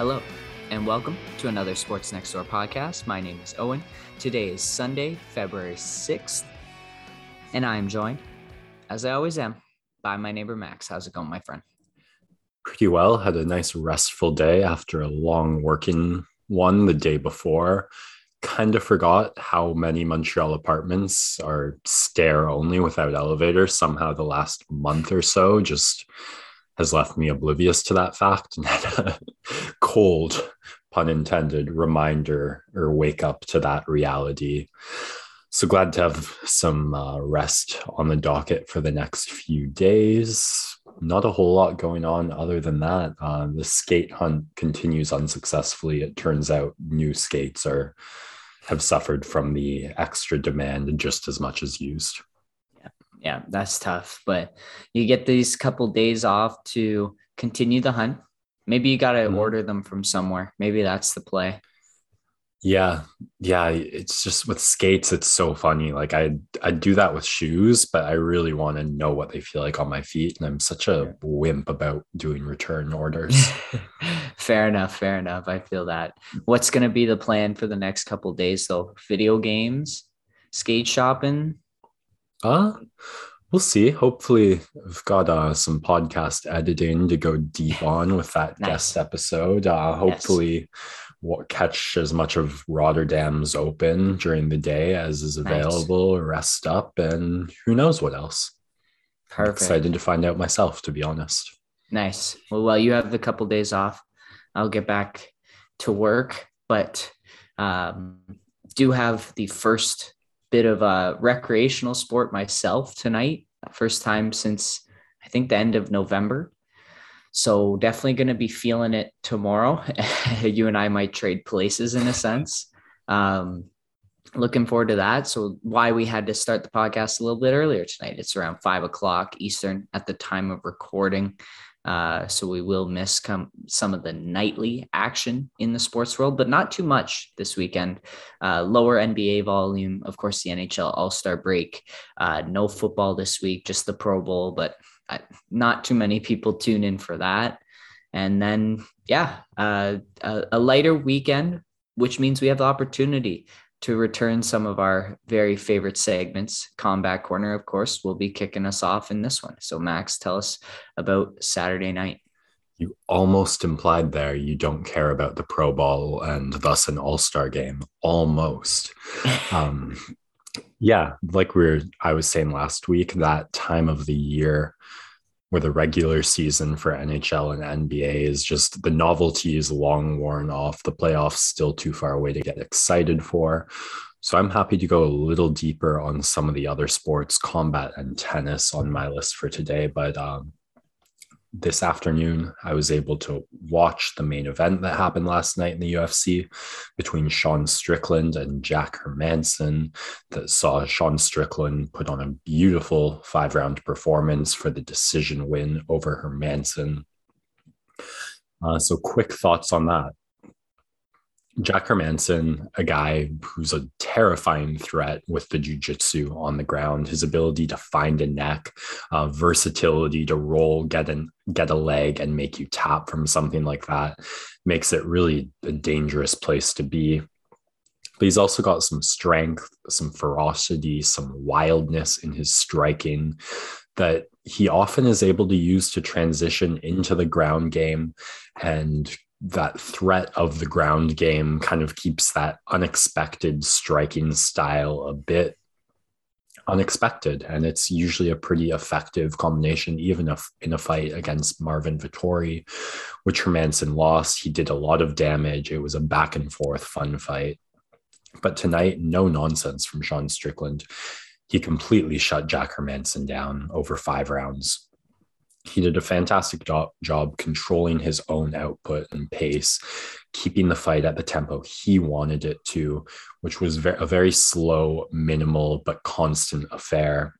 Hello, and welcome to another Sports Next Door podcast. My name is Owen. Today is Sunday, February 6th, and I am joined, as I always am, by my neighbor Max. How's it going, my friend? Pretty well. Had a nice restful day after a long working one the day before. Kind of forgot how many Montreal apartments are stair only without elevators. Somehow, the last month or so, just has left me oblivious to that fact and had a cold, pun intended, reminder or wake up to that reality. So glad to have some uh, rest on the docket for the next few days. Not a whole lot going on other than that. Uh, the skate hunt continues unsuccessfully. It turns out new skates are have suffered from the extra demand just as much as used yeah, that's tough. But you get these couple days off to continue the hunt. Maybe you got to mm-hmm. order them from somewhere. Maybe that's the play. Yeah, yeah. It's just with skates, it's so funny. Like I, I do that with shoes, but I really want to know what they feel like on my feet, and I'm such a wimp about doing return orders. fair enough. Fair enough. I feel that. What's going to be the plan for the next couple days, though? Video games, skate shopping, uh, we'll see. Hopefully, I've got uh, some podcast editing to go deep on with that nice. guest episode. Uh, hopefully, yes. we'll catch as much of Rotterdam's Open during the day as is available, nice. rest up, and who knows what else. Perfect. I'm excited to find out myself, to be honest. Nice. Well, while you have the couple days off, I'll get back to work, but um, do have the first bit of a recreational sport myself tonight. First time since I think the end of November. So definitely going to be feeling it tomorrow. you and I might trade places in a sense. Um, looking forward to that. So why we had to start the podcast a little bit earlier tonight. It's around five o'clock Eastern at the time of recording. Uh, so we will miss come, some of the nightly action in the sports world, but not too much this weekend. Uh, lower NBA volume, of course, the NHL All Star break. Uh, no football this week, just the Pro Bowl, but uh, not too many people tune in for that. And then, yeah, uh, a, a lighter weekend, which means we have the opportunity to return some of our very favorite segments. Combat Corner, of course, will be kicking us off in this one. So, Max, tell us about Saturday night. You almost implied there you don't care about the Pro Bowl and thus an All Star game. Almost. um, yeah, like we are I was saying last week, that time of the year where the regular season for NHL and NBA is just the novelty is long worn off. The playoffs still too far away to get excited for. So I'm happy to go a little deeper on some of the other sports, combat and tennis on my list for today. But um, this afternoon, I was able to watch the main event that happened last night in the UFC between Sean Strickland and Jack Hermansson, That saw Sean Strickland put on a beautiful five round performance for the decision win over Hermansson. Uh, so, quick thoughts on that. Jack Hermansson, a guy who's a terrifying threat with the jujitsu on the ground, his ability to find a neck, uh, versatility to roll, get an get a leg, and make you tap from something like that makes it really a dangerous place to be. But he's also got some strength, some ferocity, some wildness in his striking that he often is able to use to transition into the ground game and that threat of the ground game kind of keeps that unexpected striking style a bit unexpected. And it's usually a pretty effective combination even if in a fight against Marvin Vettori which Hermansson lost. He did a lot of damage. It was a back and forth fun fight. But tonight no nonsense from Sean Strickland. He completely shut Jack Hermansson down over 5 rounds he did a fantastic job, job controlling his own output and pace, keeping the fight at the tempo he wanted it to, which was a very slow, minimal, but constant affair.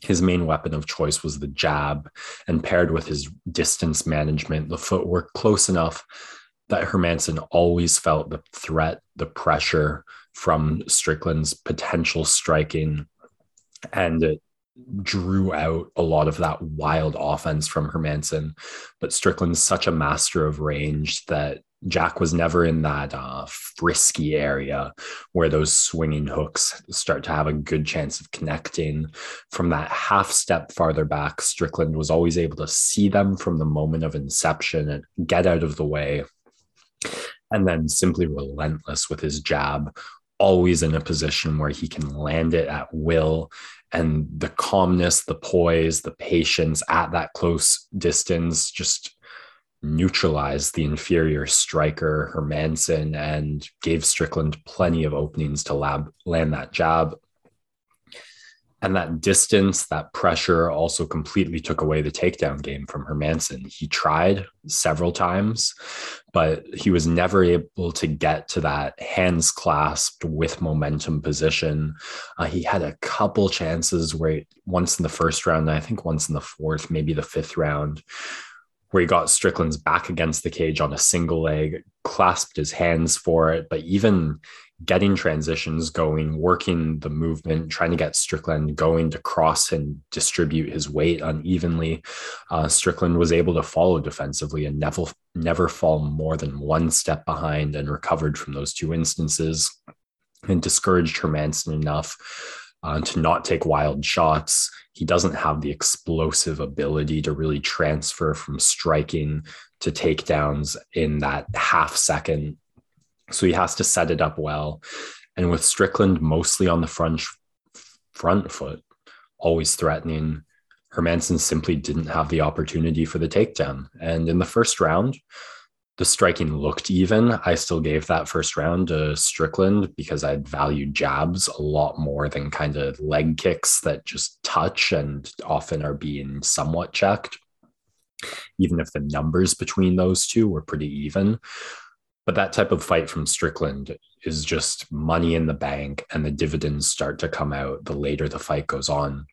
His main weapon of choice was the jab, and paired with his distance management, the footwork close enough that Hermansson always felt the threat, the pressure from Strickland's potential striking. And it drew out a lot of that wild offense from Hermansson. But Strickland's such a master of range that Jack was never in that uh, frisky area where those swinging hooks start to have a good chance of connecting. From that half step farther back, Strickland was always able to see them from the moment of inception and get out of the way. And then simply relentless with his jab, always in a position where he can land it at will. And the calmness, the poise, the patience at that close distance just neutralized the inferior striker Hermansson and gave Strickland plenty of openings to lab, land that jab. And that distance, that pressure also completely took away the takedown game from Hermansson. He tried several times, but he was never able to get to that hands clasped with momentum position. Uh, he had a couple chances where once in the first round, I think once in the fourth, maybe the fifth round, where he got Strickland's back against the cage on a single leg, clasped his hands for it. But even getting transitions going, working the movement, trying to get Strickland going to cross and distribute his weight unevenly, uh, Strickland was able to follow defensively and never never fall more than one step behind and recovered from those two instances and discouraged Hermansson enough uh, to not take wild shots. He doesn't have the explosive ability to really transfer from striking to takedowns in that half second. So he has to set it up well. And with Strickland mostly on the front front foot, always threatening, Hermansson simply didn't have the opportunity for the takedown. And in the first round, the striking looked even. I still gave that first round to Strickland because I'd valued jabs a lot more than kind of leg kicks that just touch and often are being somewhat checked, even if the numbers between those two were pretty even. But that type of fight from Strickland is just money in the bank, and the dividends start to come out the later the fight goes on.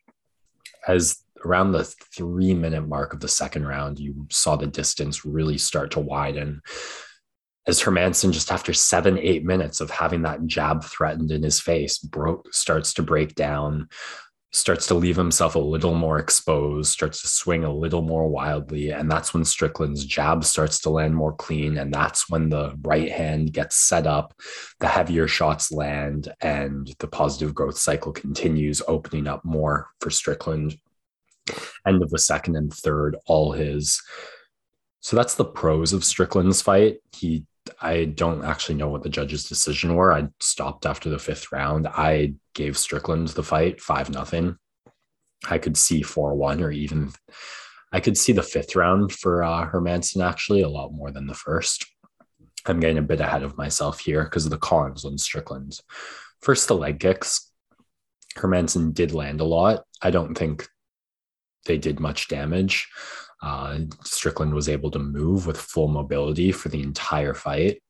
As around the three minute mark of the second round, you saw the distance really start to widen. As Hermansson, just after seven, eight minutes of having that jab threatened in his face, broke starts to break down, starts to leave himself a little more exposed, starts to swing a little more wildly. And that's when Strickland's jab starts to land more clean. And that's when the right hand gets set up, the heavier shots land, and the positive growth cycle continues, opening up more for Strickland end of the second and third, all his. So that's the pros of Strickland's fight. He, I don't actually know what the judge's decision were. I stopped after the fifth round. I gave Strickland the fight five nothing. I could see four one or even I could see the fifth round for uh, Hermansson actually a lot more than the first. I'm getting a bit ahead of myself here because of the cons on Strickland. First, the leg kicks. Hermansson did land a lot. I don't think they did much damage. Uh, Strickland was able to move with full mobility for the entire fight.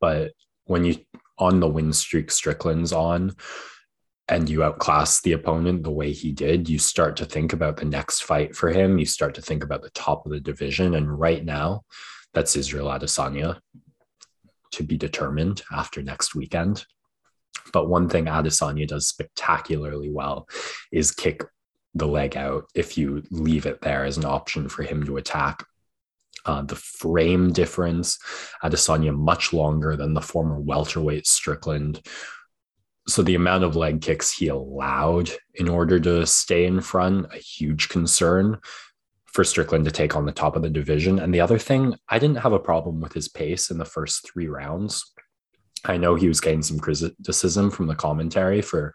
But when you on the win streak Strickland's on and you outclass the opponent the way he did, you start to think about the next fight for him. You start to think about the top of the division. And right now, that's Israel Adesanya to be determined after next weekend. But one thing Adesanya does spectacularly well is kick the leg out if you leave it there as an option for him to attack. Uh, the frame difference, Adesanya much longer than the former welterweight Strickland. So the amount of leg kicks he allowed in order to stay in front, a huge concern for Strickland to take on the top of the division. And the other thing, I didn't have a problem with his pace in the first three rounds. I know he was getting some criticism from the commentary for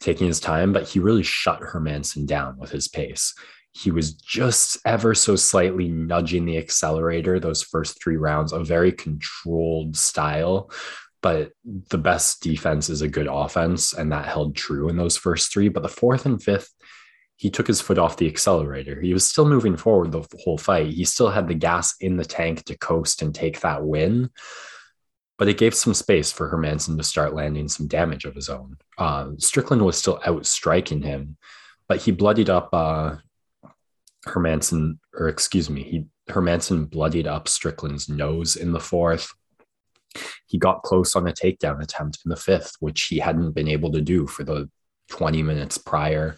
taking his time, but he really shut Hermansson down with his pace. He was just ever so slightly nudging the accelerator those first three rounds, a very controlled style. But the best defense is a good offense, and that held true in those first three. But the fourth and fifth, he took his foot off the accelerator. He was still moving forward the whole fight. He still had the gas in the tank to coast and take that win but it gave some space for Hermansson to start landing some damage of his own. Uh, Strickland was still out striking him, but he bloodied up uh, Hermansson, or excuse me, he Hermansson bloodied up Strickland's nose in the fourth. He got close on a takedown attempt in the fifth, which he hadn't been able to do for the 20 minutes prior.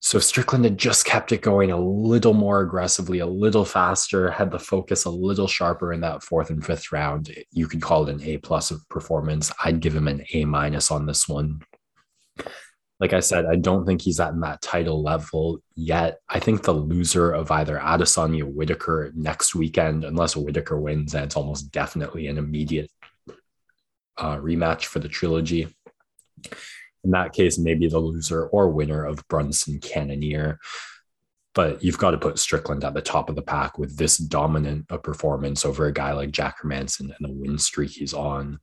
So Strickland had just kept it going a little more aggressively, a little faster, had the focus a little sharper in that fourth and fifth round. You could call it an A plus of performance. I'd give him an A minus on this one. Like I said, I don't think he's at that title level yet. I think the loser of either Adesanya or Whittaker next weekend, unless Whittaker wins, and it's almost definitely an immediate uh, rematch for the trilogy in that case, maybe the loser or winner of Brunson Cannonier. But you've got to put Strickland at the top of the pack with this dominant a performance over a guy like Jack Hermansson and the win streak he's on.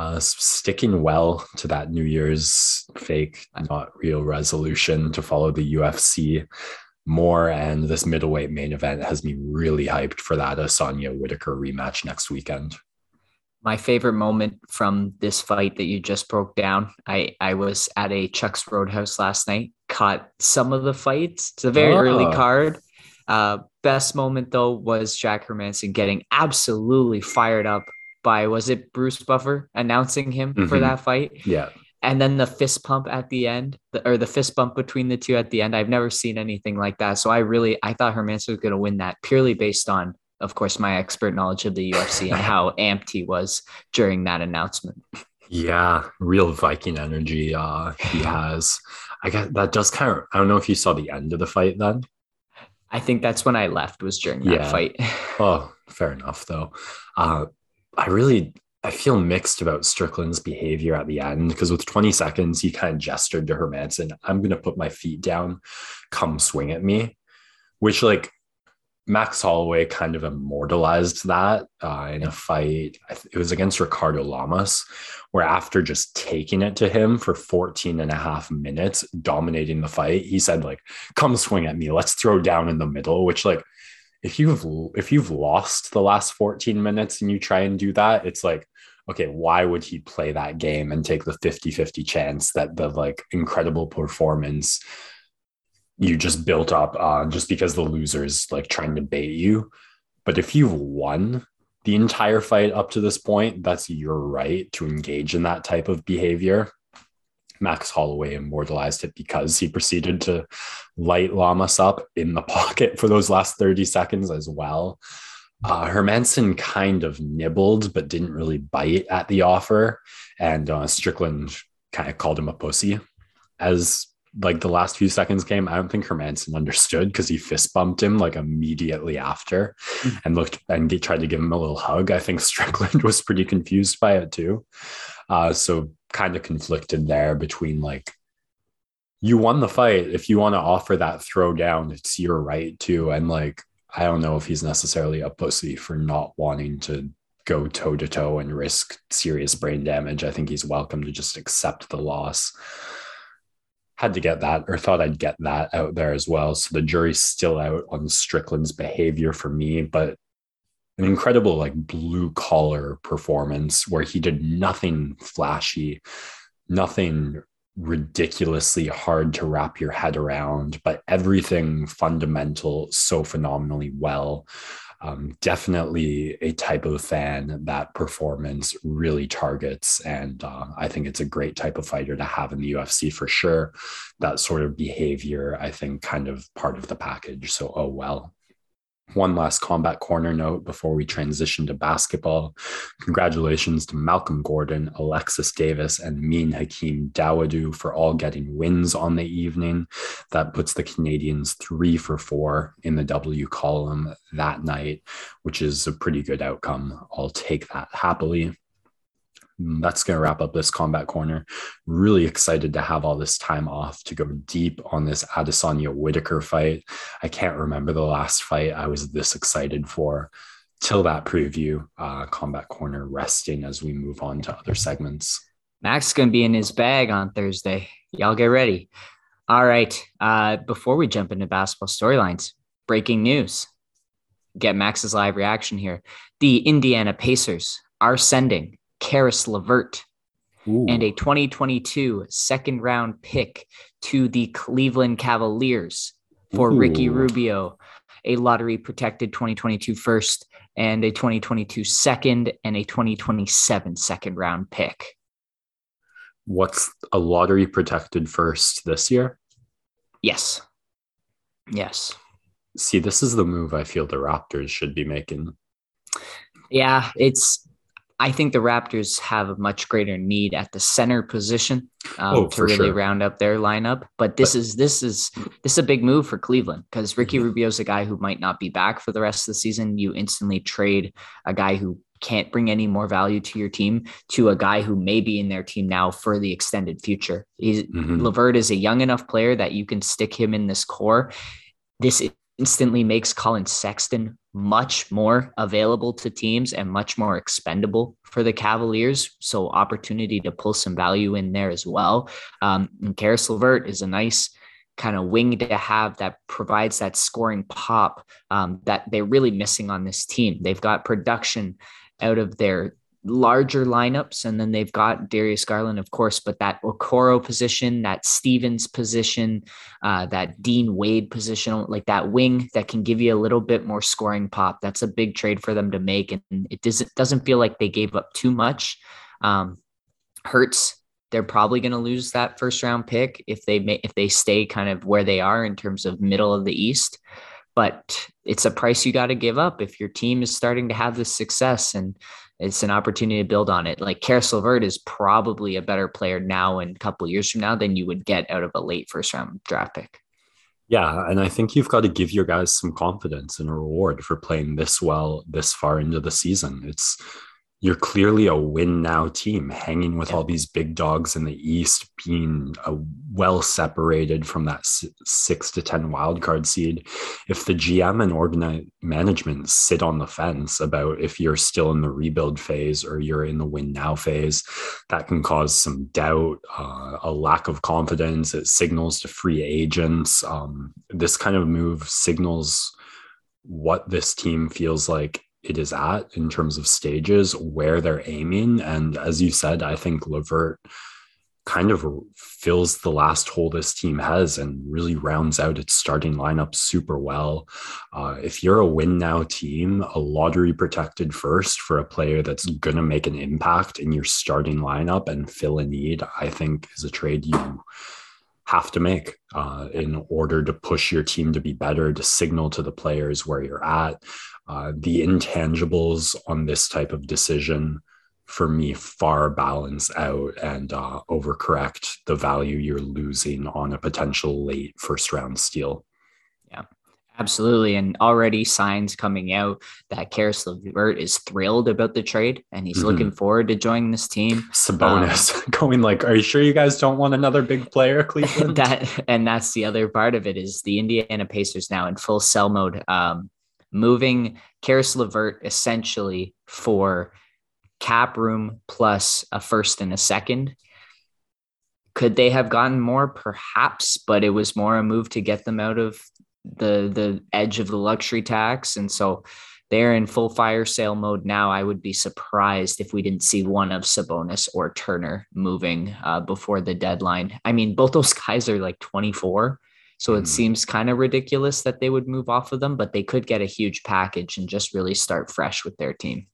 Uh, sticking well to that New Year's fake, not real resolution to follow the UFC more. And this middleweight main event has me really hyped for that Asanya Whittaker rematch next weekend my favorite moment from this fight that you just broke down. I I was at a Chuck's Roadhouse last night. Caught some of the fights. It's a very oh. early card. Uh, best moment though was Jack Hermansson getting absolutely fired up by was it Bruce Buffer announcing him mm-hmm. for that fight? Yeah. And then the fist pump at the end, the, or the fist bump between the two at the end. I've never seen anything like that. So I really I thought Hermansson was going to win that purely based on of course, my expert knowledge of the UFC and how amped he was during that announcement. Yeah, real Viking energy uh, he has. I guess that does kind of. I don't know if you saw the end of the fight then. I think that's when I left was during that yeah. fight. oh, fair enough though. Uh, I really I feel mixed about Strickland's behavior at the end because with 20 seconds he kind of gestured to Hermansson, "I'm going to put my feet down, come swing at me," which like Max Holloway kind of immortalized that uh, in a fight. It was against Ricardo Lamas, where after just taking it to him for 14 and a half minutes, dominating the fight, he said, like, come swing at me. Let's throw down in the middle, which like if you've if you've lost the last 14 minutes and you try and do that, it's like, okay, why would he play that game and take the 50-50 chance that the like incredible performance you just built up uh, just because the loser's like trying to bait you. But if you've won the entire fight up to this point, that's your right to engage in that type of behavior. Max Holloway immortalized it because he proceeded to light Lamas up in the pocket for those last 30 seconds as well. Uh, Hermansson kind of nibbled, but didn't really bite at the offer. And uh, Strickland kind of called him a pussy. As like the last few seconds came, I don't think Hermansson understood because he fist bumped him like immediately after mm-hmm. and looked and he tried to give him a little hug. I think Strickland was pretty confused by it too. Uh, so kind of conflicted there between like you won the fight. If you want to offer that throwdown, it's your right to. And like, I don't know if he's necessarily a pussy for not wanting to go toe to toe and risk serious brain damage. I think he's welcome to just accept the loss had to get that or thought I'd get that out there as well. So the jury's still out on Strickland's behavior for me, but an incredible like blue collar performance where he did nothing flashy, nothing ridiculously hard to wrap your head around, but everything fundamental so phenomenally well um, definitely a type of fan that performance really targets. And uh, I think it's a great type of fighter to have in the UFC for sure. That sort of behavior, I think, kind of part of the package. So, oh well one last combat corner note before we transition to basketball. Congratulations to Malcolm Gordon, Alexis Davis, and Mean Hakeem Dawodu for all getting wins on the evening. That puts the Canadians three for four in the W column that night, which is a pretty good outcome. I'll take that happily that's going to wrap up this combat corner. Really excited to have all this time off to go deep on this Adesanya Whittaker fight. I can't remember the last fight I was this excited for. Till that preview, uh, combat corner resting as we move on to other segments. Max is going to be in his bag on Thursday. Y'all get ready. All right. Uh, before we jump into basketball storylines, breaking news. Get Max's live reaction here. The Indiana Pacers are sending Caris LeVert Ooh. and a 2022 second round pick to the Cleveland Cavaliers for Ooh. Ricky Rubio, a lottery protected 2022 first and a 2022 second and a 2027 second round pick. What's a lottery protected first this year? Yes. Yes. See, this is the move I feel the Raptors should be making. Yeah, it's I think the Raptors have a much greater need at the center position um, oh, to really sure. round up their lineup. But this but, is this is this is a big move for Cleveland because Ricky mm-hmm. Rubio is a guy who might not be back for the rest of the season. You instantly trade a guy who can't bring any more value to your team to a guy who may be in their team now for the extended future. He's mm-hmm. LeVert is a young enough player that you can stick him in this core. This instantly makes Collin Sexton much more available to teams and much more expendable for the Cavaliers. So opportunity to pull some value in there as well. Um, and Caris LeVert is a nice kind of wing to have that provides that scoring pop um, that they're really missing on this team. They've got production out of their larger lineups. And then they've got Darius Garland, of course, but that Okoro position, that Stevens position, uh, that Dean Wade position, like that wing that can give you a little bit more scoring pop. That's a big trade for them to make. And it doesn't, doesn't feel like they gave up too much. Um, Hurts, they're probably going to lose that first round pick if they may, if they stay kind of where they are in terms of middle of the East but it's a price you got to give up if your team is starting to have this success and it's an opportunity to build on it. Like Caris LeVert is probably a better player now and a couple years from now than you would get out of a late first round draft pick. Yeah, and I think you've got to give your guys some confidence and a reward for playing this well this far into the season. It's you're clearly a win now team hanging with yeah. all these big dogs in the east being a well separated from that six to 10 wild card seed. If the gm and organize management sit on the fence about if you're still in the rebuild phase or you're in the win now phase that can cause some doubt uh, a lack of confidence. It signals to free agents. Um, this kind of move signals what this team feels like it is at in terms of stages, where they're aiming. And as you said, I think LeVert kind of fills the last hole this team has and really rounds out its starting lineup super well. Uh, if you're a win now team, a lottery protected first for a player that's going to make an impact in your starting lineup and fill a need, I think is a trade you have to make uh, in order to push your team to be better, to signal to the players where you're at. Uh, the intangibles on this type of decision for me far balance out and uh, overcorrect the value you're losing on a potential late first round steal. Yeah, absolutely. And already signs coming out that Caris LeVert is thrilled about the trade and he's mm-hmm. looking forward to joining this team. Sabonis um, going like, "Are you sure you guys don't want another big player, Cleveland?" that and that's the other part of it is the Indiana Pacers now in full sell mode. Um, moving Caris LeVert essentially for cap room plus a first and a second. Could they have gotten more? Perhaps, but it was more a move to get them out of the the edge of the luxury tax. And so they're in full fire sale mode now. I would be surprised if we didn't see one of Sabonis or Turner moving uh, before the deadline. I mean, both those guys are like 24. So it mm. seems kind of ridiculous that they would move off of them, but they could get a huge package and just really start fresh with their team.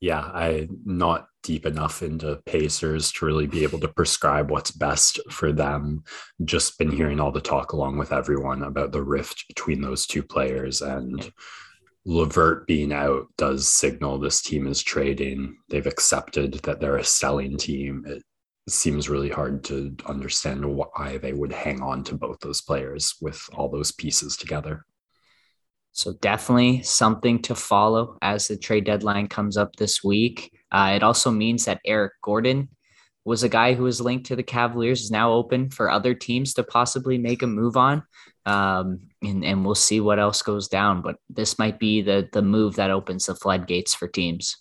Yeah, I not deep enough into Pacers to really be able to prescribe what's best for them. Just been hearing all the talk along with everyone about the rift between those two players and LeVert being out does signal this team is trading. They've accepted that they're a selling team. It seems really hard to understand why they would hang on to both those players with all those pieces together. So definitely something to follow as the trade deadline comes up this week. Uh, it also means that Eric Gordon was a guy who was linked to the Cavaliers is now open for other teams to possibly make a move on. Um, and, and we'll see what else goes down, but this might be the, the move that opens the floodgates for teams.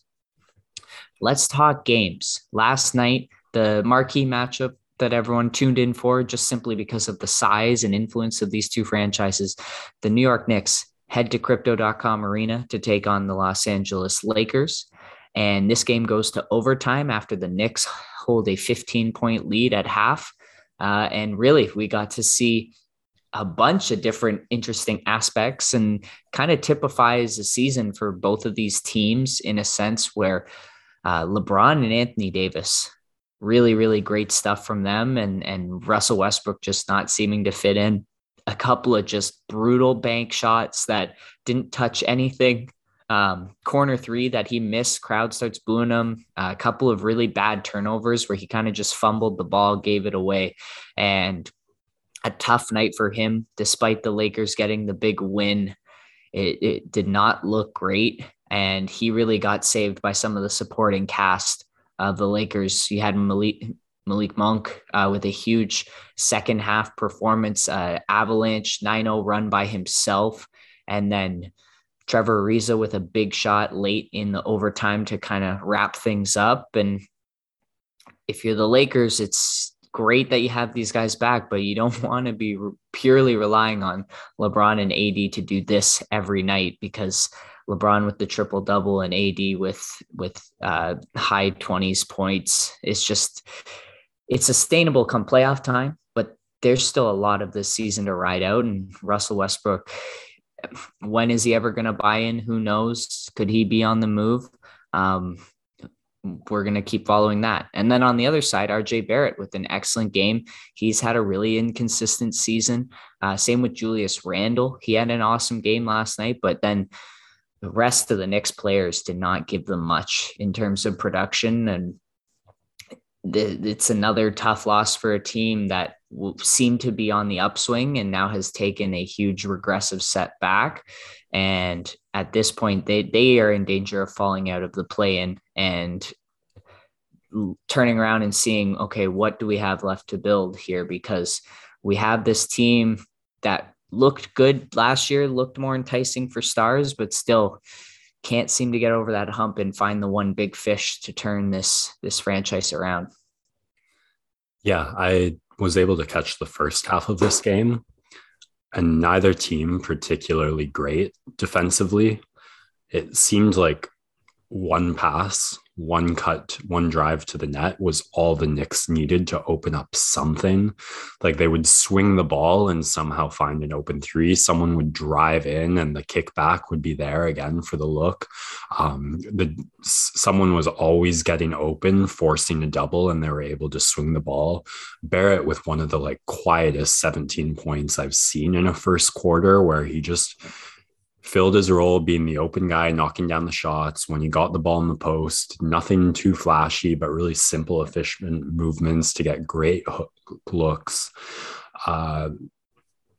Let's talk games. Last night, the marquee matchup that everyone tuned in for just simply because of the size and influence of these two franchises. The New York Knicks head to crypto.com arena to take on the Los Angeles Lakers. And this game goes to overtime after the Knicks hold a 15 point lead at half. Uh, and really, we got to see a bunch of different interesting aspects and kind of typifies the season for both of these teams in a sense where uh, LeBron and Anthony Davis really, really great stuff from them. And, and Russell Westbrook just not seeming to fit in. A couple of just brutal bank shots that didn't touch anything. Um, corner three that he missed, crowd starts booing him. Uh, a couple of really bad turnovers where he kind of just fumbled the ball, gave it away. And a tough night for him, despite the Lakers getting the big win. It, it did not look great. And he really got saved by some of the supporting cast of the Lakers. You had Malik, Malik Monk uh, with a huge second half performance, uh, Avalanche 9 0 run by himself. And then Trevor Ariza with a big shot late in the overtime to kind of wrap things up. And if you're the Lakers, it's great that you have these guys back, but you don't want to be purely relying on LeBron and AD to do this every night because LeBron with the triple double and AD with with uh, high twenties points. It's just it's sustainable come playoff time, but there's still a lot of this season to ride out. And Russell Westbrook, when is he ever going to buy in? Who knows? Could he be on the move? Um, we're going to keep following that. And then on the other side, RJ Barrett with an excellent game. He's had a really inconsistent season. Uh, same with Julius Randle. He had an awesome game last night, but then the rest of the Knicks players did not give them much in terms of production. And it's another tough loss for a team that seemed to be on the upswing and now has taken a huge regressive setback. And at this point, they, they are in danger of falling out of the play in and turning around and seeing, okay, what do we have left to build here? Because we have this team that looked good last year, looked more enticing for stars, but still can't seem to get over that hump and find the one big fish to turn this this franchise around. Yeah, I was able to catch the first half of this game and neither team particularly great defensively. It seemed like one pass one cut, one drive to the net was all the Knicks needed to open up something. Like they would swing the ball and somehow find an open three. Someone would drive in, and the kickback would be there again for the look. Um, the someone was always getting open, forcing a double, and they were able to swing the ball. Barrett with one of the like quietest 17 points I've seen in a first quarter, where he just filled his role being the open guy, knocking down the shots. When he got the ball in the post, nothing too flashy, but really simple, efficient movements to get great looks. Uh,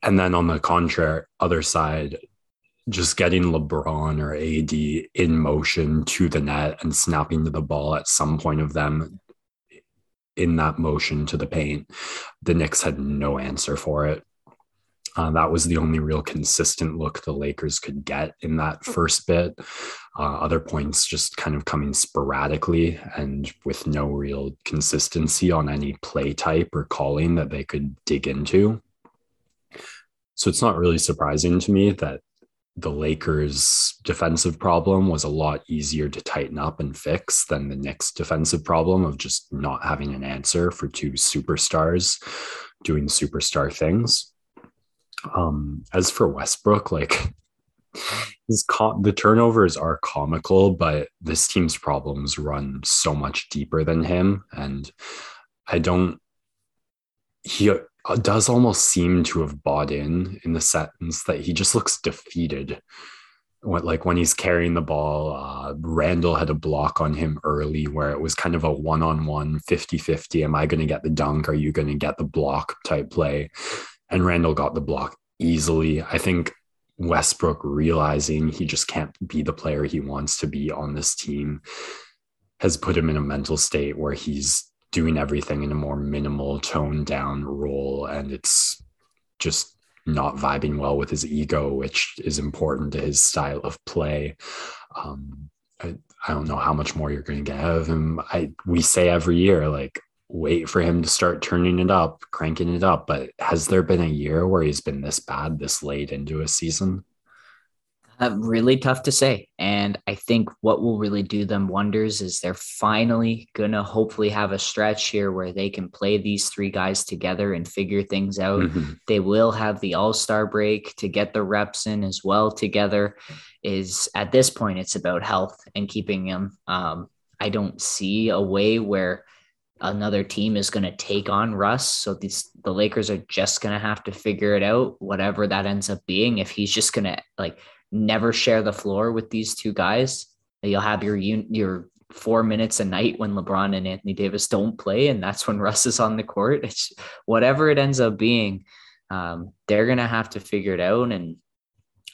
and then on the contrary, other side, just getting LeBron or AD in motion to the net and snapping to the ball at some point of them in that motion to the paint. The Knicks had no answer for it. Uh, that was the only real consistent look the Lakers could get in that first bit. Uh, other points just kind of coming sporadically and with no real consistency on any play type or calling that they could dig into. So it's not really surprising to me that the Lakers' defensive problem was a lot easier to tighten up and fix than the Knicks' defensive problem of just not having an answer for two superstars doing superstar things. Um, as for Westbrook, like his com- the turnovers are comical, but this team's problems run so much deeper than him, and I don't. He uh, does almost seem to have bought in in the sentence that he just looks defeated. Like when he's carrying the ball, uh, Randle had a block on him early where it was kind of a one on one 50 50. Am I going to get the dunk? Are you going to get the block type play? And Randle got the block easily. I think Westbrook realizing he just can't be the player he wants to be on this team has put him in a mental state where he's doing everything in a more minimal toned down role and it's just not vibing well with his ego which is important to his style of play um, I, I don't know how much more you're going to get out of him i we say every year like wait for him to start turning it up, cranking it up. But has there been a year where he's been this bad this late into a season? Uh, really tough to say. And I think what will really do them wonders is they're finally going to hopefully have a stretch here where they can play these three guys together and figure things out. Mm-hmm. They will have the all star break to get the reps in as well together. Is at this point, it's about health and keeping them. Um, I don't see a way where another team is going to take on Russ. So these the Lakers are just going to have to figure it out, whatever that ends up being. If he's just going to like never share the floor with these two guys, you'll have your your four minutes a night when LeBron and Anthony Davis don't play, and that's when Russ is on the court. It's whatever it ends up being. Um, they're gonna have to figure it out, and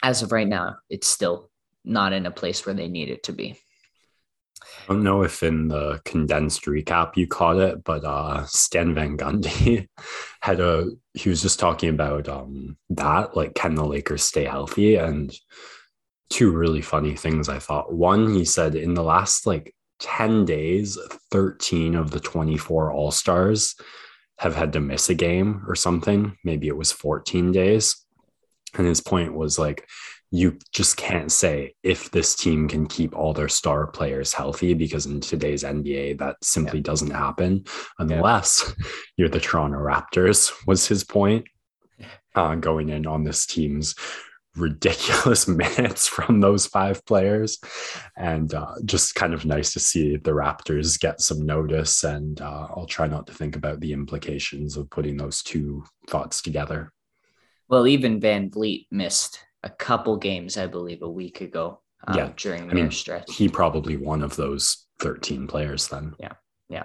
as of right now, it's still not in a place where they need it to be. I don't know if in the condensed recap you caught it, but uh, Stan Van Gundy had a he was just talking about um, that, like can the Lakers stay healthy? And two really funny things I thought. One, he said in the last like 10 days, 13 of the 24 All Stars have had to miss a game or something. Maybe it was 14 days. And his point was like, you just can't say if this team can keep all their star players healthy because in today's NBA, that simply yeah. doesn't happen unless yeah. you're the Toronto Raptors, was his point. Uh, going in on this team's ridiculous minutes from those five players. And uh, just kind of nice to see the Raptors get some notice. And uh, I'll try not to think about the implications of putting those two thoughts together. Well, even VanVleet missed a couple games, I believe, a week ago. Um, yeah, during I their mean, stretch, he probably one of those thirteen players. Then, yeah, yeah.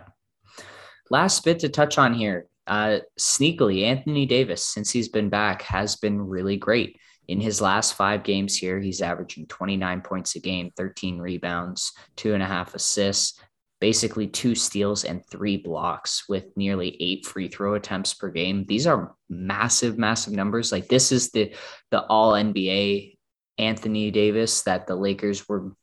Last bit to touch on here, uh, sneakily, Anthony Davis, since he's been back, has been really great. In his last five games here, he's averaging 29 points a game, 13 rebounds, two and a half assists, basically two steals and three blocks with nearly eight free throw attempts per game. These are massive, massive numbers. Like this is the the all NBA Anthony Davis that the Lakers were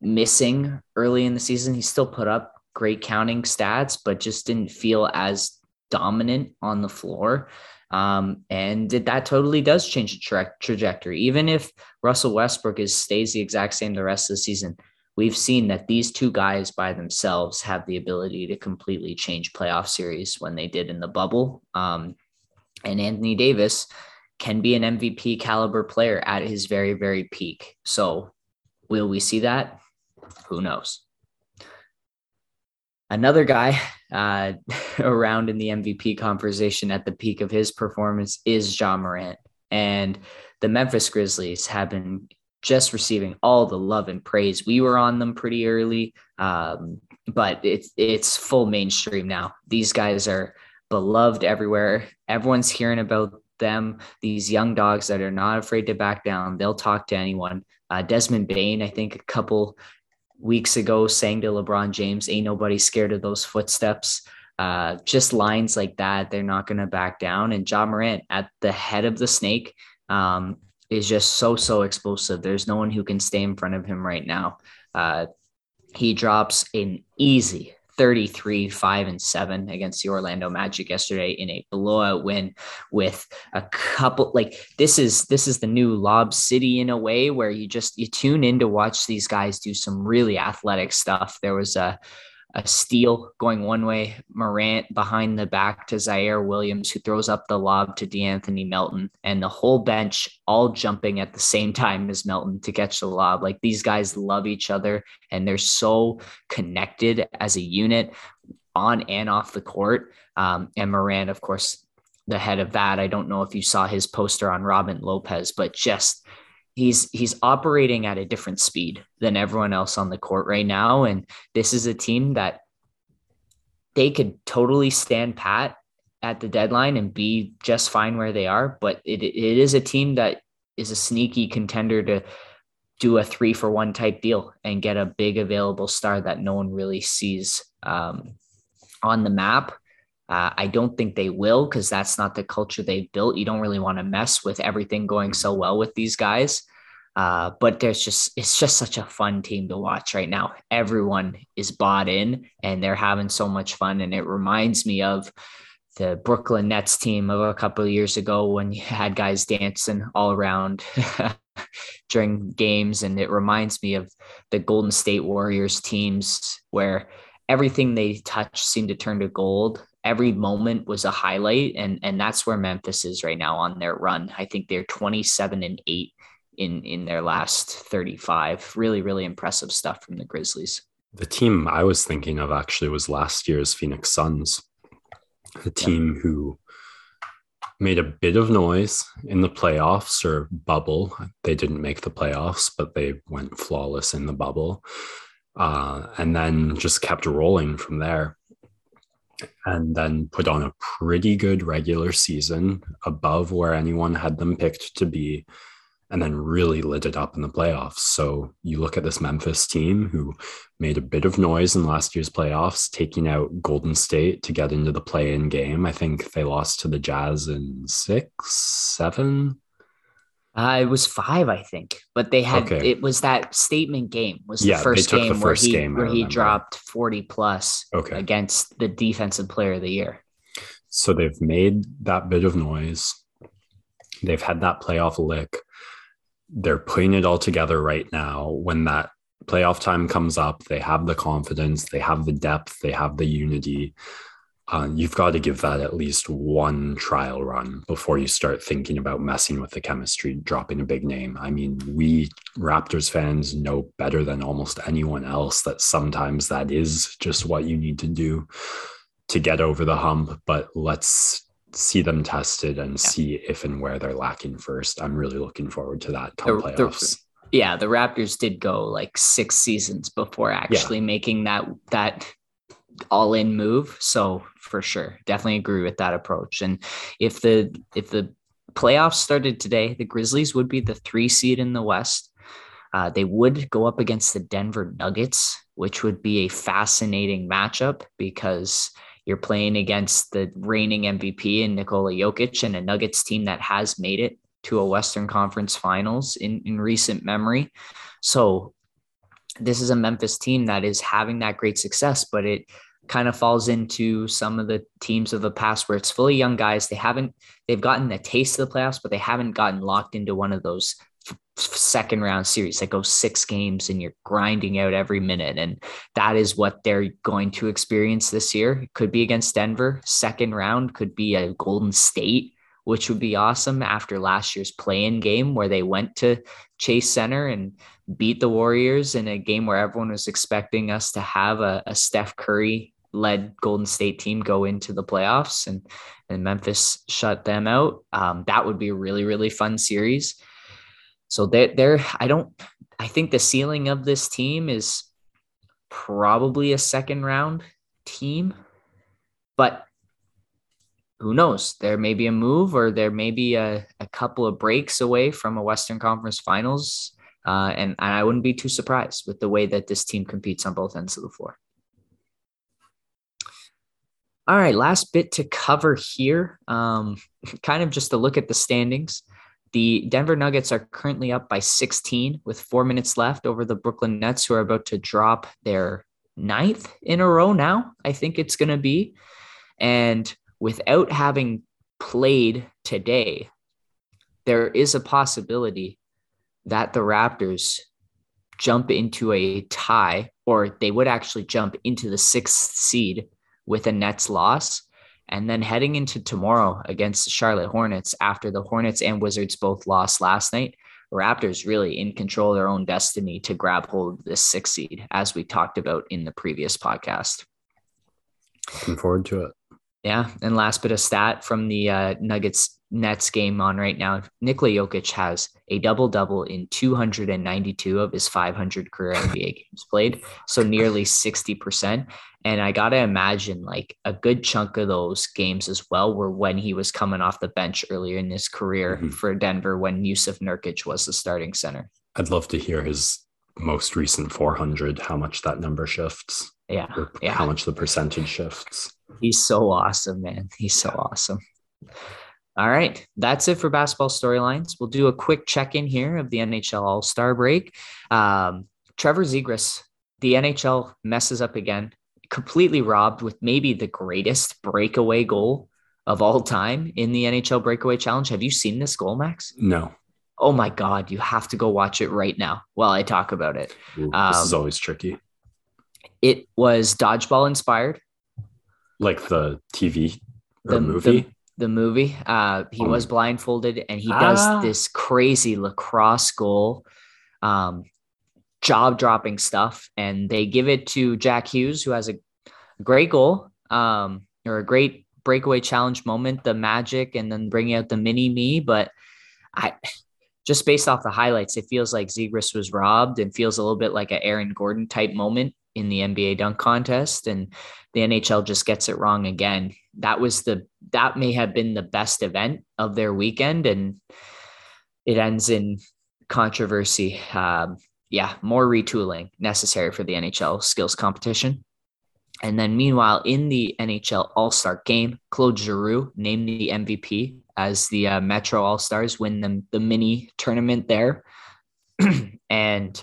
missing early in the season. He still put up great counting stats, but just didn't feel as dominant on the floor. Um, and that totally does change the tra- trajectory. Even if Russell Westbrook is stays the exact same the rest of the season, we've seen that these two guys by themselves have the ability to completely change playoff series when they did in the bubble. Um, and Anthony Davis can be an MVP caliber player at his very, very peak. So, will we see that? Who knows? Another guy uh, around in the MVP conversation at the peak of his performance is Ja Morant. And the Memphis Grizzlies have been just receiving all the love and praise. We were on them pretty early, um, but it's it's full mainstream now. These guys are beloved everywhere. Everyone's hearing about them. These young dogs that are not afraid to back down. They'll talk to anyone. Uh, Desmond Bane, I think a couple weeks ago, sang to LeBron James, "Ain't nobody scared of those footsteps." Uh, just lines like that, they're not going to back down. And Ja Morant at the head of the snake, um, is just so so explosive. There's no one who can stay in front of him right now. Uh, he drops an easy 33 5 and 7 against the Orlando Magic yesterday in a blowout win with a couple like this is this is the new lob city in a way where you just you tune in to watch these guys do some really athletic stuff. There was a a steal going one way, Morant behind the back to Ziaire Williams, who throws up the lob to De'Anthony Melton, and the whole bench all jumping at the same time as Melton to catch the lob. Like these guys love each other and they're so connected as a unit on and off the court. Um, and Morant, of course, the head of that. I don't know if you saw his poster on Robin Lopez, but just he's he's operating at a different speed than everyone else on the court right now. And this is a team that they could totally stand pat at the deadline and be just fine where they are. But it, it is a team that is a sneaky contender to do a three for one type deal and get a big available star that no one really sees um, on the map uh, I don't think they will because that's not the culture they've built. You don't really want to mess with everything going so well with these guys. Uh, but there's just it's just such a fun team to watch right now. Everyone is bought in and they're having so much fun. And it reminds me of the Brooklyn Nets team of a couple of years ago when you had guys dancing all around during games. And it reminds me of the Golden State Warriors teams where everything they touch seemed to turn to gold every moment was a highlight and and that's where Memphis is right now on their run. I think they're 27 and 8 in in their last 35. Really really impressive stuff from the Grizzlies. The team I was thinking of actually was last year's Phoenix Suns, The team who made a bit of noise in the playoffs or bubble. They didn't make the playoffs, but they went flawless in the bubble. Uh, and then just kept rolling from there. And then put on a pretty good regular season above where anyone had them picked to be and then really lit it up in the playoffs. So you look at this Memphis team who made a bit of noise in last year's playoffs, taking out Golden State to get into the play in game. I think they lost to the Jazz in six, seven. Uh, it was five, I think, but they had okay. it was that statement game was the yeah, first game the first where he game, where he dropped forty plus okay. against the defensive player of the year. So they've made that bit of noise. They've had that playoff lick they're putting it all together right now. When that playoff time comes up, they have the confidence, they have the depth, they have the unity. Uh, you've got to give that at least one trial run before you start thinking about messing with the chemistry, dropping a big name. I mean, we Raptors fans know better than almost anyone else that sometimes that is just what you need to do to get over the hump. But let's see them tested and yeah. see if and where they're lacking first. I'm really looking forward to that come the, playoffs. The, yeah, the Raptors did go like six seasons before actually yeah. making that that all in move. So for sure, definitely agree with that approach. And if the if the playoffs started today, the Grizzlies would be the three seed in the West. Uh, they would go up against the Denver Nuggets, which would be a fascinating matchup because you're playing against the reigning MVP and Nikola Jokic and a Nuggets team that has made it to a Western Conference Finals in, in recent memory. So this is a Memphis team that is having that great success, but it kind of falls into some of the teams of the past where it's fully young guys. They haven't, they've gotten a taste of the playoffs, but they haven't gotten locked into one of those second round series that goes six games and you're grinding out every minute. And that is what they're going to experience this year. It could be against Denver. Second round could be a Golden State, which would be awesome after last year's play-in game where they went to Chase Center and beat the Warriors in a game where everyone was expecting us to have a, a Steph Curry led Golden State team go into the playoffs and, and Memphis shut them out. Um, that would be a really, really fun series. So they're, they're, I don't, I think the ceiling of this team is probably a second round team, but who knows? There may be a move or there may be a, a couple of breaks away from a Western Conference finals. Uh, and, and I wouldn't be too surprised with the way that this team competes on both ends of the floor. All right, last bit to cover here. Um, kind of just to look at the standings. The Denver Nuggets are currently up by 16 with four minutes left over the Brooklyn Nets, who are about to drop their ninth in a row now. I think it's going to be. And without having played today, there is a possibility that the Raptors jump into a tie, or they would actually jump into the sixth seed with a Nets loss. And then heading into tomorrow against Charlotte Hornets after the Hornets and Wizards both lost last night, Raptors really in control of their own destiny to grab hold of this six seed, as we talked about in the previous podcast. Looking forward to it. Yeah. And last bit of stat from the uh, Nuggets Nets game on right now. Nikola Jokic has a double double in 292 of his 500 career NBA games played. So nearly 60%. And I got to imagine like a good chunk of those games as well were when he was coming off the bench earlier in his career mm-hmm. for Denver when Jusuf Nurkic was the starting center. I'd love to hear his most recent 400, how much that number shifts. Yeah. yeah. How much the percentage shifts. He's so awesome, man. He's so awesome. All right. That's it for basketball storylines. We'll do a quick check in here of the NHL All Star break. Um, Trevor Zegras, the NHL messes up again completely robbed with maybe the greatest breakaway goal of all time in the NHL Breakaway Challenge. Have you seen this goal, Max? No. Oh my God, you have to go watch it right now while I talk about it. Ooh, um, this is always tricky. It was dodgeball inspired. Like the TV the, movie? The, the movie. Uh, he oh. was blindfolded and he ah. does this crazy lacrosse goal. Um, job dropping stuff. And they give it to Jack Hughes, who has a great goal um, or a great breakaway challenge moment, the magic, and then bringing out the mini me. But I just based off the highlights, it feels like Zegras was robbed and feels a little bit like an Aaron Gordon type moment in the NBA dunk contest. And the NHL just gets it wrong again. That was the that may have been the best event of their weekend, and it ends in controversy. Um, yeah, more retooling necessary for the NHL skills competition. And then, meanwhile, in the NHL All Star game, Claude Giroux named the MVP as the uh, Metro All Stars win the, the mini tournament there. and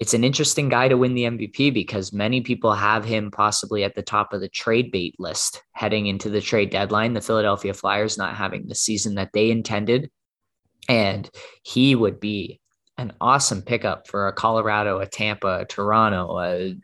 it's an interesting guy to win the MVP because many people have him possibly at the top of the trade bait list heading into the trade deadline. The Philadelphia Flyers not having the season that they intended. And he would be an awesome pickup for a Colorado, a Tampa, a Toronto, a,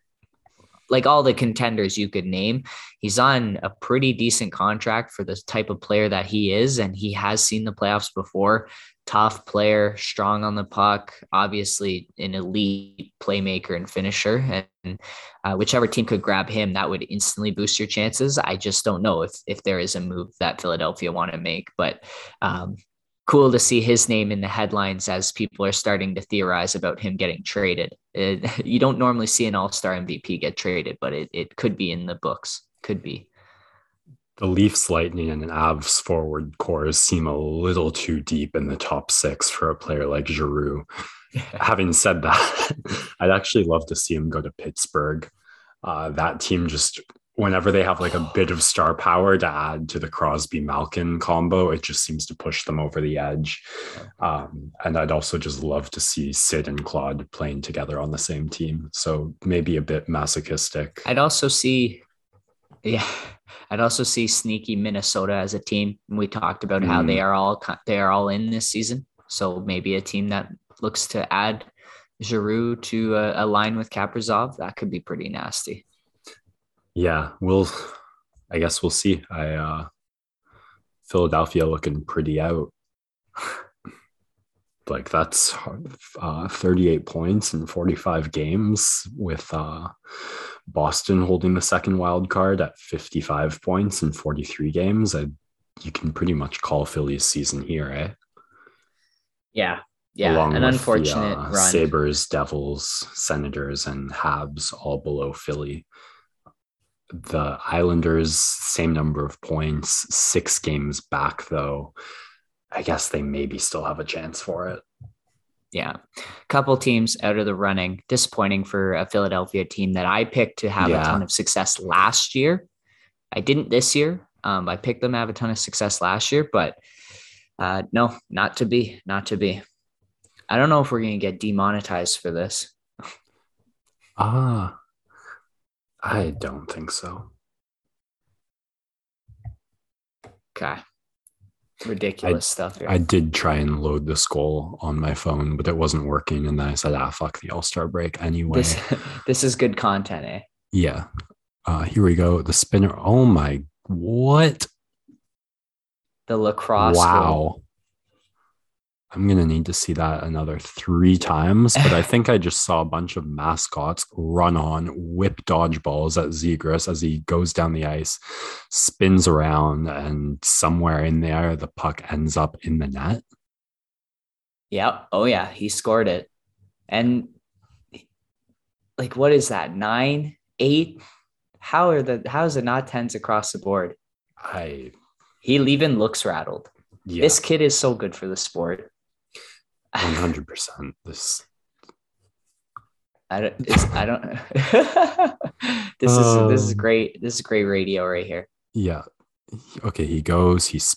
like all the contenders you could name. He's on a pretty decent contract for the type of player that he is, and he has seen the playoffs before. Tough player, strong on the puck, obviously an elite playmaker and finisher. And uh, whichever team could grab him, that would instantly boost your chances. I just don't know if if there is a move that Philadelphia want to make, but um, cool to see his name in the headlines as people are starting to theorize about him getting traded. It, you don't normally see an all star MVP get traded, but it, it could be in the books. Could be. The Leafs, Lightning, and Avs forward cores seem a little too deep in the top six for a player like Giroux. Having said that, I'd actually love to see him go to Pittsburgh. Uh, that team just whenever they have like a bit of star power to add to the Crosby Malkin combo, it just seems to push them over the edge. Um, and I'd also just love to see Sid and Claude playing together on the same team. So maybe a bit masochistic. I'd also see, yeah, I'd also see sneaky Minnesota as a team. We talked about mm. how they mm. are all they are all in this season. So maybe a team that looks to add Giroux to a, a line with Kaprizov that could be pretty nasty yeah, we'll. I guess we'll see. I uh, Philadelphia looking pretty out. like that's uh, 38 points in 45 games with uh, Boston holding the second wild card at 55 points in 43 games. I, you can pretty much call Philly's season here, eh? Yeah. Yeah. Along An unfortunate the, uh, run. Sabres, Devils, Senators, and Habs all below Philly the Islanders, same number of points, six games back, though. I guess they maybe still have a chance for it. Yeah. Couple teams out of the running. Disappointing for a Philadelphia team that I picked to have yeah. a ton of success last year. I didn't this year. Um, I picked them to have a ton of success last year, but uh, no, not to be, not to be. I don't know if we're going to get demonetized for this. Ah, I don't think so. Okay. Ridiculous I, stuff here. I did try and load the skull on my phone, but it wasn't working. And then I said, ah, fuck the All Star break anyway. This, this is good content, eh? Yeah. Uh, here we go. The spinner. Oh my, what? The lacrosse. Wow. Goal. I'm gonna need to see that another three times. But I think I just saw a bunch of mascots run on, whip dodgeballs at Zegras as he goes down the ice, spins around, and somewhere in there the puck ends up in the net. Yep. Oh yeah, he scored it. And like what is that? Nine, eight? How are the how is it not tens across the board? I he even looks rattled. Yeah. This kid is so good for the sport. One hundred percent. This. I don't. I don't. this is um, this is um, great. This is great radio right here. Yeah. Okay. He goes. He's.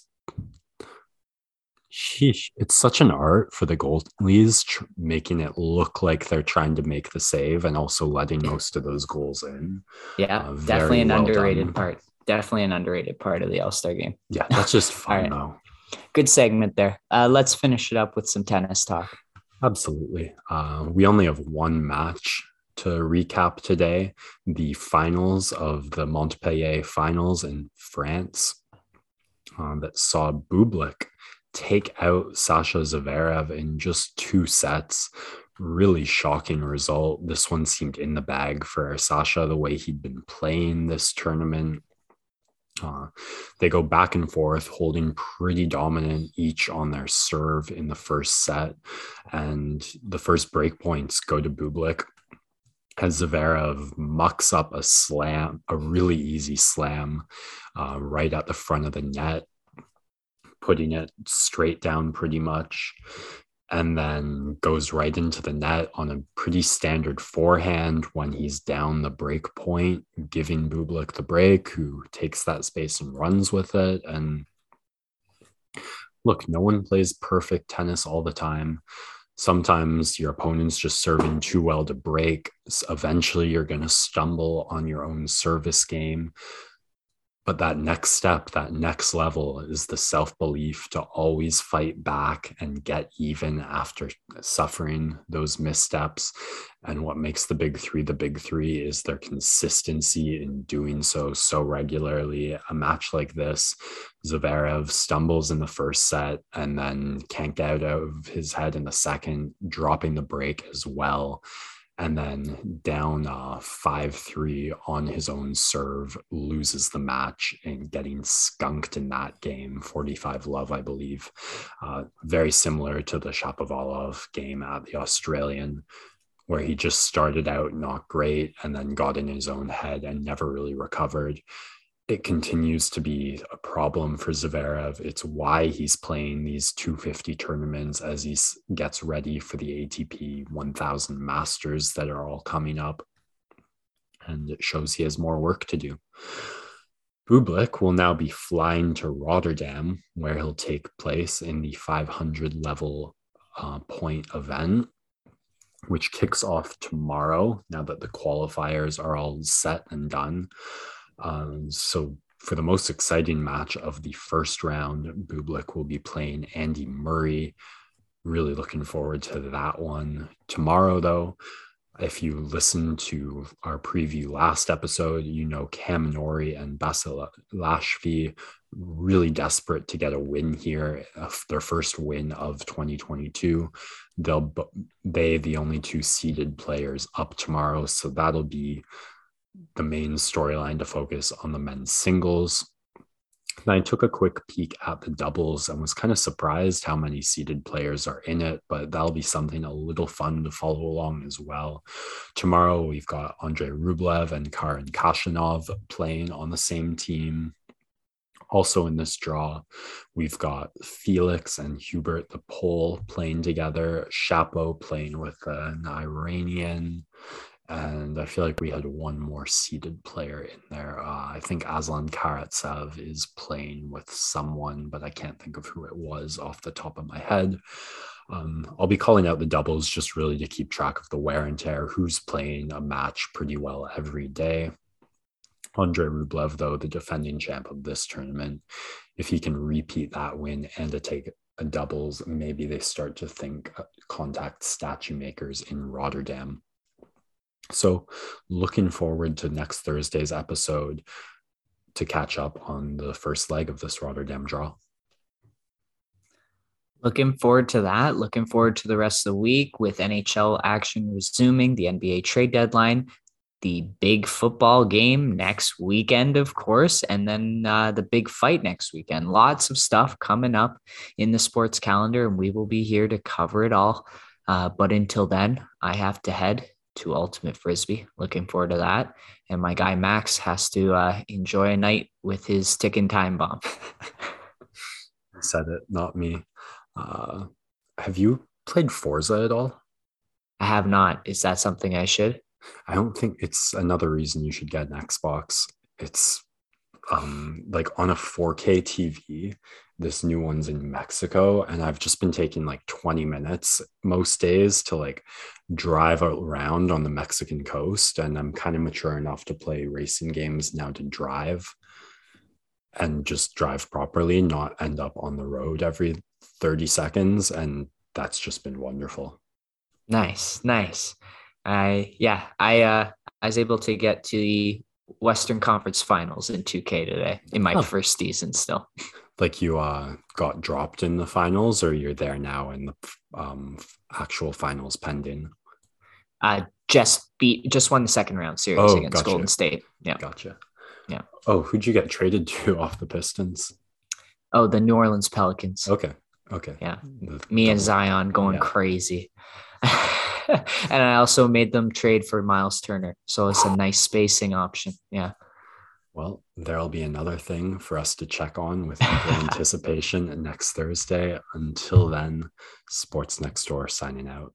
Sheesh. It's such an art for the goalies, tr- making it look like they're trying to make the save and also letting most of those goals in. Yeah, uh, definitely an well underrated done. part. Definitely an underrated part of the All Star game. Yeah, that's just fun right. though good segment there. Uh, let's finish it up with some tennis talk. Absolutely. Uh, we only have one match to recap today the finals of the Montpellier finals in France uh, that saw Bublik take out Sasha Zverev in just two sets. really shocking result. This one seemed in the bag for Sasha the way he'd been playing this tournament. Uh, they go back and forth, holding pretty dominant each on their serve in the first set. And the first break points go to Bublik as Zverev mucks up a slam, a really easy slam uh, right at the front of the net, putting it straight down pretty much and then goes right into the net on a pretty standard forehand when he's down the break point, giving Bublik the break, who takes that space and runs with it. And look, no one plays perfect tennis all the time. Sometimes your opponent's just serving too well to break. Eventually, you're going to stumble on your own service game but that next step that next level is the self-belief to always fight back and get even after suffering those missteps. And what makes the big three the big three is their consistency in doing so so regularly. A match like this zverev stumbles in the first set and then can't get out of his head in the second dropping the break as well and then down uh, 5-3 on his own serve loses the match and getting skunked in that game 45 love i believe. Uh, very similar to the shapovalov game at the australian where he just started out not great and then got in his own head and never really recovered it continues to be a problem for Zverev. It's why he's playing these 250 tournaments as he gets ready for the ATP 1000 Masters that are all coming up. And it shows he has more work to do. Bublik will now be flying to Rotterdam, where he'll take place in the 500 level uh, point event, which kicks off tomorrow now that the qualifiers are all set and done. Um, so for the most exciting match of the first round, Bublik will be playing Andy Murray. Really looking forward to that one. Tomorrow, though, if you listen to our preview last episode, you know Cam and Basilashvili really desperate to get a win here, uh, their first win of 2022. They'll they the only two seeded players up tomorrow, so that'll be the main storyline to focus on the men's singles. And I took a quick peek at the doubles and was kind of surprised how many seeded players are in it, but that'll be something a little fun to follow along as well. Tomorrow, we've got Andrei Rublev and Karen Khachanov playing on the same team. Also in this draw, we've got Felix and Hubert the Pole playing together, Shapo playing with an Iranian, and I feel like we had one more seeded player in there. Uh, I think Aslan Karatsev is playing with someone, but I can't think of who it was off the top of my head. Um, I'll be calling out the doubles just really to keep track of the wear and tear, who's playing a match pretty well every day. Andrei Rublev, though, the defending champ of this tournament, if he can repeat that win and to take a doubles, maybe they start to think uh, contact statue makers in Rotterdam so, looking forward to next Thursday's episode to catch up on the first leg of this Rotterdam draw. Looking forward to that. Looking forward to the rest of the week with NHL action resuming, the NBA trade deadline, the big football game next weekend, of course, and then uh, the big fight next weekend. Lots of stuff coming up in the sports calendar, and we will be here to cover it all. Uh, but until then, I have to head to Ultimate Frisbee. Looking forward to that. And my guy Max has to uh, enjoy a night with his ticking time bomb. said it, not me. Uh, have you played Forza at all? I have not. Is that something I should? I don't think it's another reason you should get an Xbox. It's um like on a 4K TV this new one's in Mexico and I've just been taking like 20 minutes most days to like drive around on the Mexican coast and I'm kind of mature enough to play racing games now to drive and just drive properly not end up on the road every 30 seconds and that's just been wonderful. Nice, nice. I yeah, I uh I was able to get to the Western Conference Finals in 2K today in my oh. first season still like you uh got dropped in the finals or you're there now in the um actual finals pending? Uh just beat just won the second round series Oh, against gotcha. golden state. Yeah. Gotcha. Yeah. oh who'd you get traded to off the pistons? Oh the new orleans pelicans. Okay okay. Yeah. The- me and zion going yeah. crazy. And i also made them trade for miles turner. So it's a nice spacing option. Yeah well there'll be another thing for us to check on with anticipation next thursday. Until then sports next door signing out